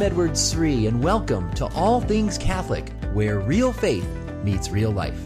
I'm Edward Sri, and welcome to All Things Catholic, where real faith meets real life.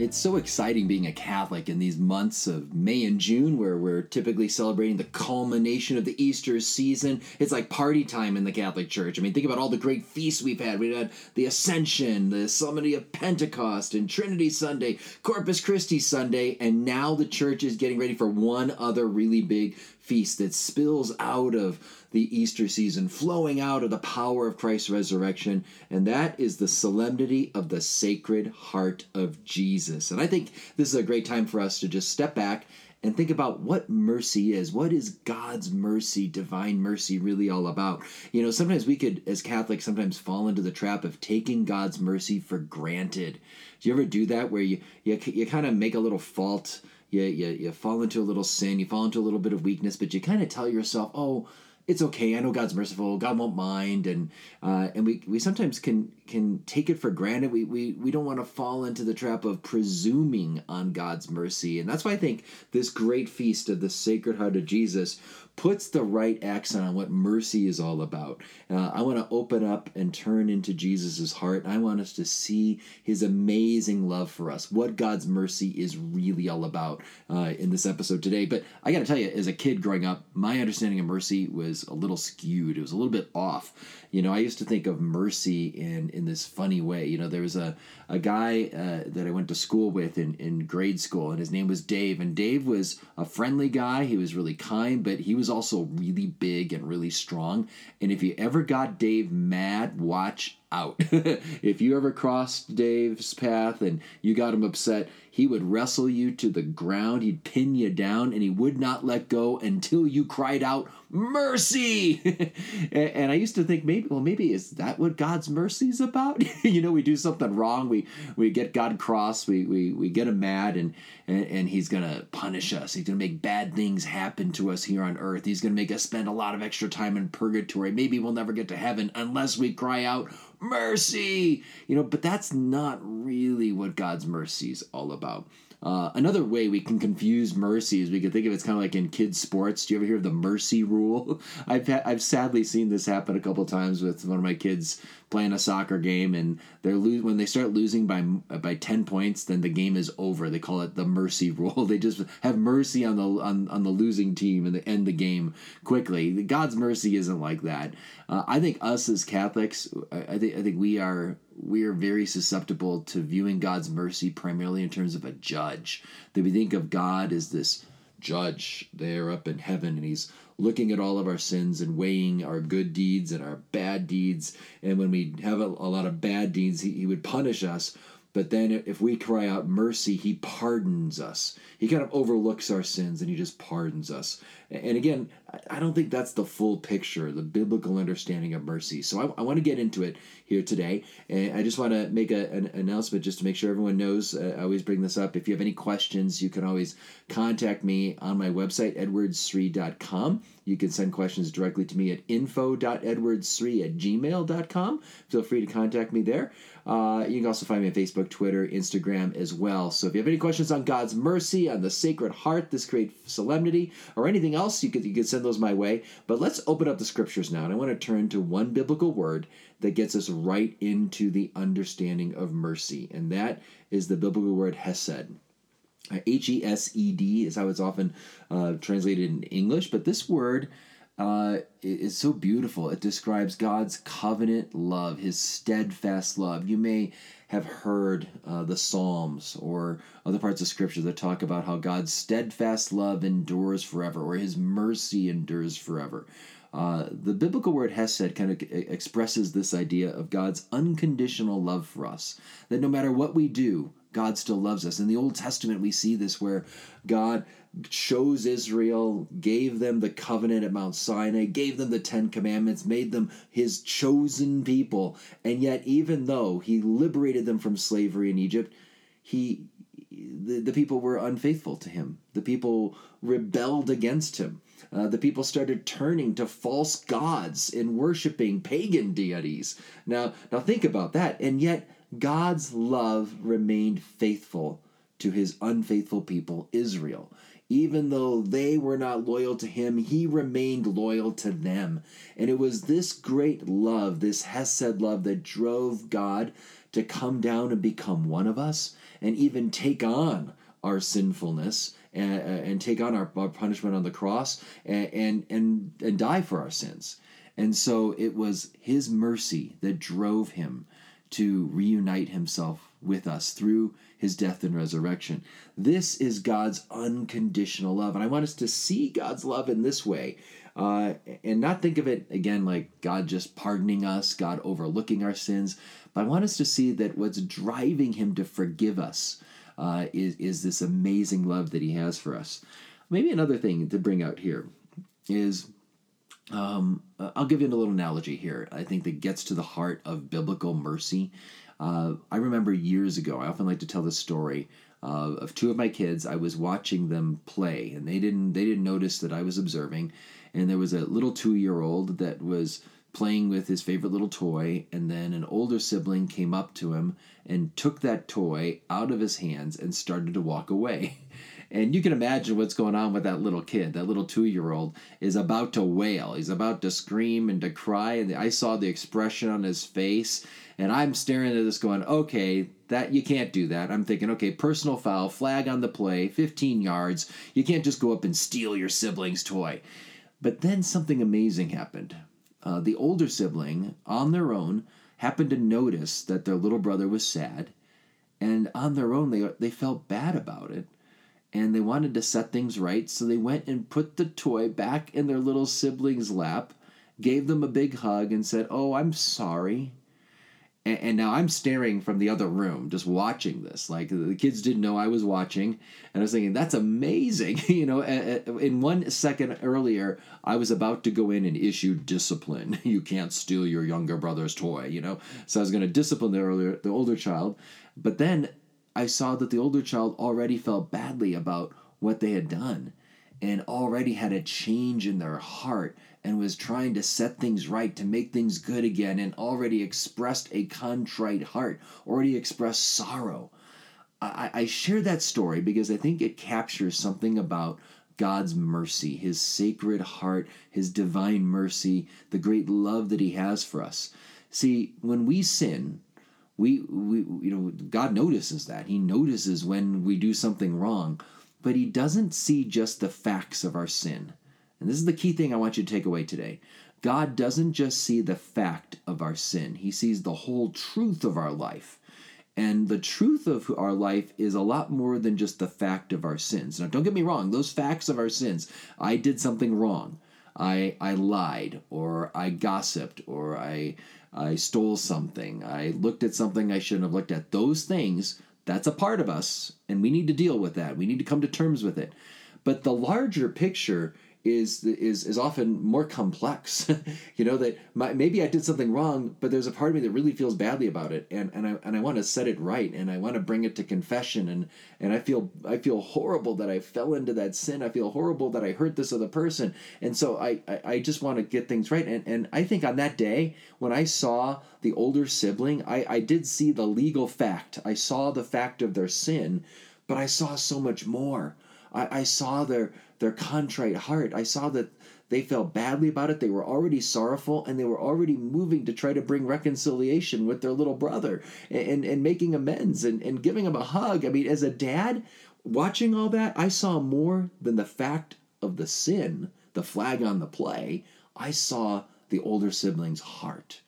It's so exciting being a Catholic in these months of May and June where we're typically celebrating the culmination of the Easter season. It's like party time in the Catholic Church. I mean, think about all the great feasts we've had. We've had the Ascension, the Solemnity of Pentecost, and Trinity Sunday, Corpus Christi Sunday, and now the church is getting ready for one other really big feast that spills out of the Easter season, flowing out of the power of Christ's resurrection, and that is the solemnity of the Sacred Heart of Jesus. And I think this is a great time for us to just step back and think about what mercy is. What is God's mercy, divine mercy, really all about? You know, sometimes we could, as Catholics, sometimes fall into the trap of taking God's mercy for granted. Do you ever do that where you, you, you kind of make a little fault? You, you, you fall into a little sin, you fall into a little bit of weakness, but you kind of tell yourself, oh, it's okay. I know God's merciful. God won't mind, and uh, and we, we sometimes can can take it for granted. We we, we don't want to fall into the trap of presuming on God's mercy, and that's why I think this great feast of the Sacred Heart of Jesus puts the right accent on what mercy is all about. Uh, I want to open up and turn into Jesus' heart, I want us to see his amazing love for us, what God's mercy is really all about uh, in this episode today. But I got to tell you, as a kid growing up, my understanding of mercy was a little skewed, it was a little bit off. You know, I used to think of mercy in, in this funny way. You know, there was a, a guy uh, that I went to school with in, in grade school, and his name was Dave. And Dave was a friendly guy, he was really kind, but he was also really big and really strong. And if you ever got Dave mad, watch out. if you ever crossed Dave's path and you got him upset, he would wrestle you to the ground, he'd pin you down, and he would not let go until you cried out, Mercy! and I used to think maybe, well, maybe is that what God's mercy is about? you know, we do something wrong, we we get God cross, we we, we get him mad, and, and, and he's gonna punish us. He's gonna make bad things happen to us here on earth. He's gonna make us spend a lot of extra time in purgatory. Maybe we'll never get to heaven unless we cry out, mercy you know but that's not really what god's mercy is all about uh, another way we can confuse mercy is we can think of it's kind of like in kids sports. Do you ever hear of the mercy rule? I've ha- I've sadly seen this happen a couple times with one of my kids playing a soccer game, and they're lo- when they start losing by by ten points, then the game is over. They call it the mercy rule. They just have mercy on the on, on the losing team and they end the game quickly. God's mercy isn't like that. Uh, I think us as Catholics, I, I think I think we are we are very susceptible to viewing God's mercy primarily in terms of a judge. That we think of God as this judge there up in heaven and he's looking at all of our sins and weighing our good deeds and our bad deeds. And when we have a, a lot of bad deeds, he, he would punish us. But then if we cry out mercy, he pardons us. He kind of overlooks our sins and he just pardons us. And again, I don't think that's the full picture, the biblical understanding of mercy. So I, I want to get into it here today. And I just want to make a, an announcement just to make sure everyone knows. Uh, I always bring this up. If you have any questions, you can always contact me on my website, edwardsri.com. You can send questions directly to me at info.edwardsri at gmail.com. Feel free to contact me there. Uh, you can also find me on Facebook, Twitter, Instagram as well. So if you have any questions on God's mercy, on the Sacred Heart, this great solemnity, or anything else, you could, you could send those my way. But let's open up the scriptures now. And I want to turn to one biblical word that gets us right into the understanding of mercy. And that is the biblical word hesed. H E S E D is how it's often uh, translated in English, but this word uh, is so beautiful. It describes God's covenant love, His steadfast love. You may have heard uh, the Psalms or other parts of Scripture that talk about how God's steadfast love endures forever, or His mercy endures forever. Uh, the biblical word hesed kind of expresses this idea of God's unconditional love for us. That no matter what we do, God still loves us. In the Old Testament, we see this where God chose Israel, gave them the covenant at Mount Sinai, gave them the Ten Commandments, made them his chosen people. And yet, even though he liberated them from slavery in Egypt, he the, the people were unfaithful to him. The people rebelled against him. Uh, the people started turning to false gods and worshiping pagan deities. Now, now think about that. And yet, God's love remained faithful to his unfaithful people, Israel. even though they were not loyal to him, he remained loyal to them. And it was this great love, this Hesed love, that drove God to come down and become one of us and even take on our sinfulness and, and take on our, our, punishment on the cross and, and, and, and die for our sins. And so it was his mercy that drove him to reunite himself with us through his death and resurrection. This is God's unconditional love. And I want us to see God's love in this way uh, and not think of it again like God just pardoning us, God overlooking our sins. But I want us to see that what's driving him to forgive us uh, is, is this amazing love that he has for us. Maybe another thing to bring out here is um, I'll give you a little analogy here. I think that gets to the heart of biblical mercy. Uh, I remember years ago, I often like to tell this story uh, of two of my kids. I was watching them play, and they didn't they didn't notice that I was observing. And there was a little two year old that was playing with his favorite little toy, and then an older sibling came up to him and took that toy out of his hands and started to walk away. And you can imagine what's going on with that little kid. That little two year old is about to wail. He's about to scream and to cry. And I saw the expression on his face. And I'm staring at this going, okay, that you can't do that. I'm thinking, okay, personal foul, flag on the play, 15 yards. You can't just go up and steal your sibling's toy. But then something amazing happened. Uh, the older sibling, on their own, happened to notice that their little brother was sad, and on their own, they, they felt bad about it and they wanted to set things right, so they went and put the toy back in their little sibling's lap, gave them a big hug, and said, Oh, I'm sorry. And, and now I'm staring from the other room, just watching this. Like the kids didn't know I was watching, and I was thinking, That's amazing. you know, in one second earlier, I was about to go in and issue discipline. you can't steal your younger brother's toy, you know? So I was going to discipline the, earlier, the older child. But then I saw that the older child already felt badly about what they had done and already had a change in their heart and was trying to set things right to make things good again and already expressed a contrite heart, already expressed sorrow. I, I share that story because I think it captures something about God's mercy, His sacred heart, His divine mercy, the great love that He has for us. See, when we sin, we, we you know god notices that he notices when we do something wrong but he doesn't see just the facts of our sin. And this is the key thing i want you to take away today. God doesn't just see the fact of our sin. He sees the whole truth of our life. And the truth of our life is a lot more than just the fact of our sins. Now don't get me wrong those facts of our sins i did something wrong. I i lied or i gossiped or i I stole something, I looked at something I shouldn't have looked at. Those things, that's a part of us, and we need to deal with that. We need to come to terms with it. But the larger picture is is is often more complex. you know that my, maybe I did something wrong, but there's a part of me that really feels badly about it, and and I and I want to set it right, and I want to bring it to confession, and and I feel I feel horrible that I fell into that sin. I feel horrible that I hurt this other person, and so I I, I just want to get things right. And and I think on that day when I saw the older sibling, I I did see the legal fact. I saw the fact of their sin, but I saw so much more. I, I saw their their contrite heart. I saw that they felt badly about it. They were already sorrowful and they were already moving to try to bring reconciliation with their little brother and, and, and making amends and, and giving him a hug. I mean, as a dad, watching all that, I saw more than the fact of the sin, the flag on the play. I saw the older sibling's heart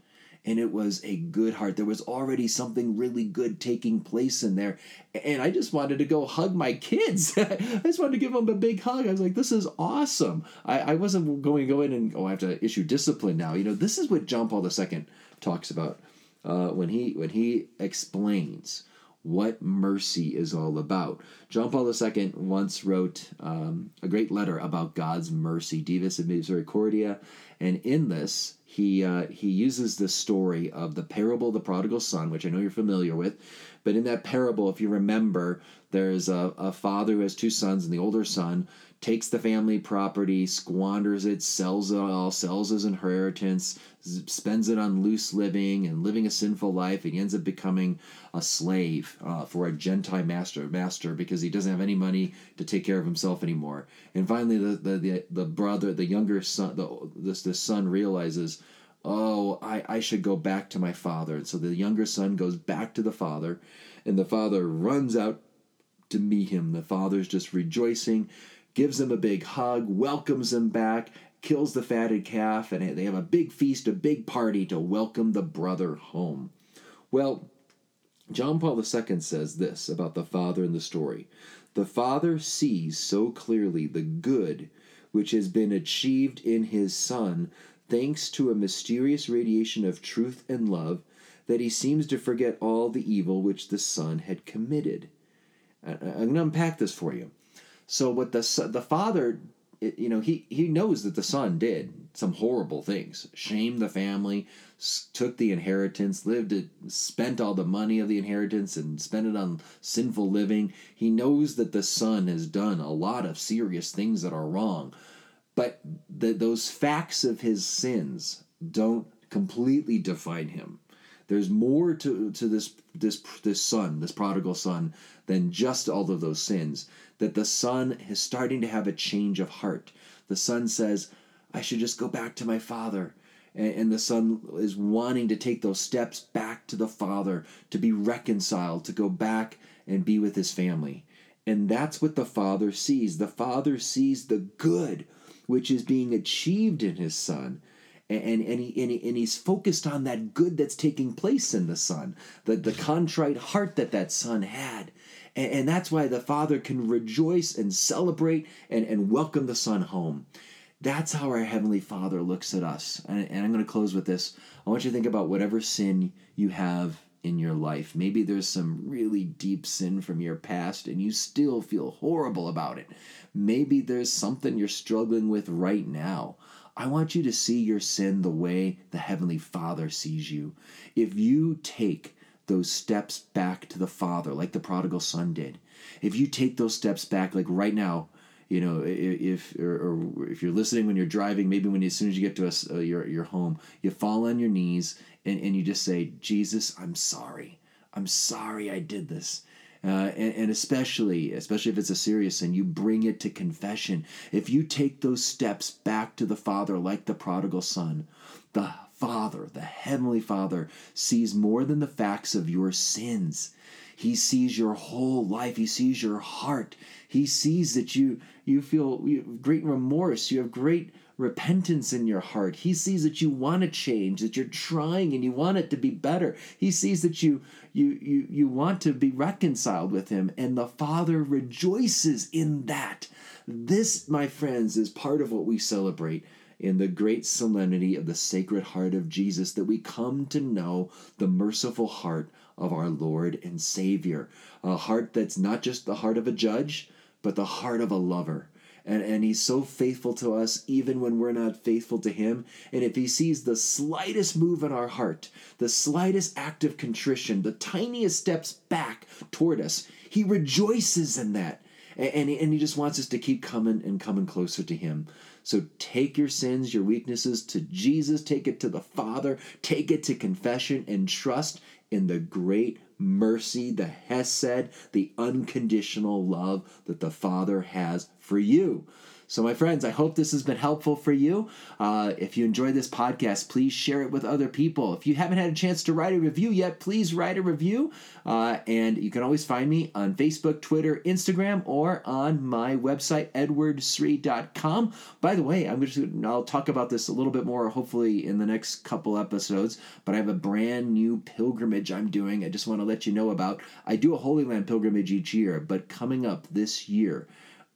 and it was a good heart. There was already something really good taking place in there. And I just wanted to go hug my kids. I just wanted to give them a big hug. I was like, this is awesome. I, I wasn't going to go in and, oh, I have to issue discipline now. You know, this is what John Paul II talks about uh, when he when he explains what mercy is all about. John Paul II once wrote um, a great letter about God's mercy, Dives Misericordia, and in this, he uh, he uses the story of the parable of the prodigal son, which I know you're familiar with. But in that parable, if you remember, there's a, a father who has two sons, and the older son takes the family property, squanders it, sells it all, sells his inheritance, spends it on loose living and living a sinful life, and he ends up becoming a slave uh, for a Gentile master, master because he doesn't have any money to take care of himself anymore. And finally, the the, the, the brother, the younger son, the this the son realizes, oh, I, I should go back to my father. And so the younger son goes back to the father, and the father runs out to meet him. The father's just rejoicing gives him a big hug, welcomes him back, kills the fatted calf, and they have a big feast, a big party to welcome the brother home. Well, John Paul II says this about the father in the story The father sees so clearly the good which has been achieved in his son thanks to a mysterious radiation of truth and love that he seems to forget all the evil which the son had committed. I'm going to unpack this for you. So what the the father, you know, he he knows that the son did some horrible things, shamed the family, took the inheritance, lived it, spent all the money of the inheritance, and spent it on sinful living. He knows that the son has done a lot of serious things that are wrong, but the, those facts of his sins don't completely define him. There's more to, to this this this son, this prodigal son, than just all of those sins that the son is starting to have a change of heart. The son says, I should just go back to my father. And, the son is wanting to take those steps back to the father, to be reconciled, to go back and be with his family. And that's what the father sees. The father sees the good which is being achieved in his son. And, and, he, and, he, and he's focused on that good that's taking place in the son, the, the contrite heart that that son had. And, and that's why the Father can rejoice and celebrate and, and welcome the Son home. That's how our Heavenly Father looks at us. And, and I'm going to close with this. I want you to think about whatever sin you have in your life. Maybe there's some really deep sin from your past and you still feel horrible about it. Maybe there's something you're struggling with right now. I want you to see your sin the way the Heavenly Father sees you. If you take those steps back to the Father, like the prodigal son did, if you take those steps back, like right now, you know, if or, or if you're listening when you're driving, maybe when as soon as you get to us, uh, your your home, you fall on your knees and, and you just say, Jesus, I'm sorry. I'm sorry I did this. Uh, and, and, especially especially if it's a serious sin you bring it to confession if you take those steps back to the father like the prodigal son the Father, the Heavenly Father, sees more than the facts of your sins. He sees your whole life. He sees your heart. He sees that you you feel great remorse. You have great repentance in your heart. He sees that you want to change, that you're trying and you want it to be better. He sees that you you you you want to be reconciled with him and the Father rejoices in that. This, my friends, is part of what we celebrate in the great solemnity of the Sacred Heart of Jesus that we come to know the merciful heart of our Lord and Savior. A heart that's not just the heart of a judge, but the heart of a lover. And, and he's so faithful to us even when we're not faithful to him. And if he sees the slightest move in our heart, the slightest act of contrition, the tiniest steps back toward us, he rejoices in that. And, and, and he just wants us to keep coming and coming closer to him. So take your sins, your weaknesses to Jesus, take it to the Father, take it to confession, and trust in the great mercy, the Hesed, the unconditional love that the Father has for you. So, my friends, I hope this has been helpful for you. Uh, if you enjoyed this podcast, please share it with other people. If you haven't had a chance to write a review yet, please write a review. Uh, and you can always find me on Facebook, Twitter, Instagram, or on my website, edwardsri.com. By the way, I'm just I'll talk about this a little bit more, hopefully, in the next couple episodes. But I have a brand new pilgrimage I'm doing. I just want to let you know about. I do a Holy Land pilgrimage each year, but coming up this year,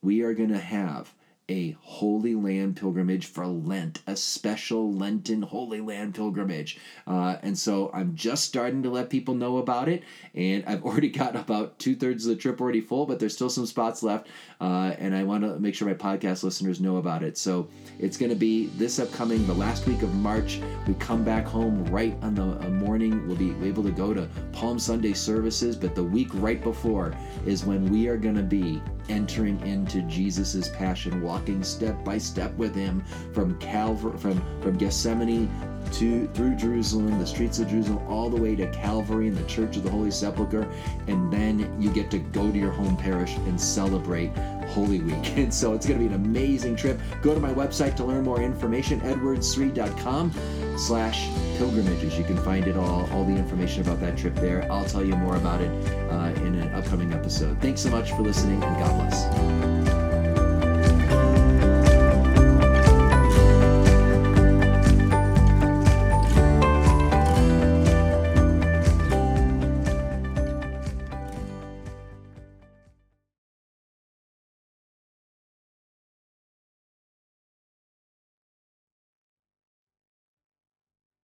we are going to have a Holy Land pilgrimage for Lent, a special Lenten Holy Land pilgrimage. Uh, and so I'm just starting to let people know about it. And I've already got about two thirds of the trip already full, but there's still some spots left. Uh, and I want to make sure my podcast listeners know about it. So it's going to be this upcoming, the last week of March. We come back home right on the uh, morning. We'll be able to go to Palm Sunday services, but the week right before is when we are going to be entering into Jesus's passion, walking step by step with him from Calvary, from from Gethsemane to through Jerusalem, the streets of Jerusalem, all the way to Calvary and the Church of the Holy Sepulchre, and then you get to go to your home parish and celebrate Holy Week. And so it's going to be an amazing trip. Go to my website to learn more information, edwardsri.com slash pilgrimages. You can find it all, all the information about that trip there. I'll tell you more about it uh, in an upcoming episode. Thanks so much for listening, and God bless.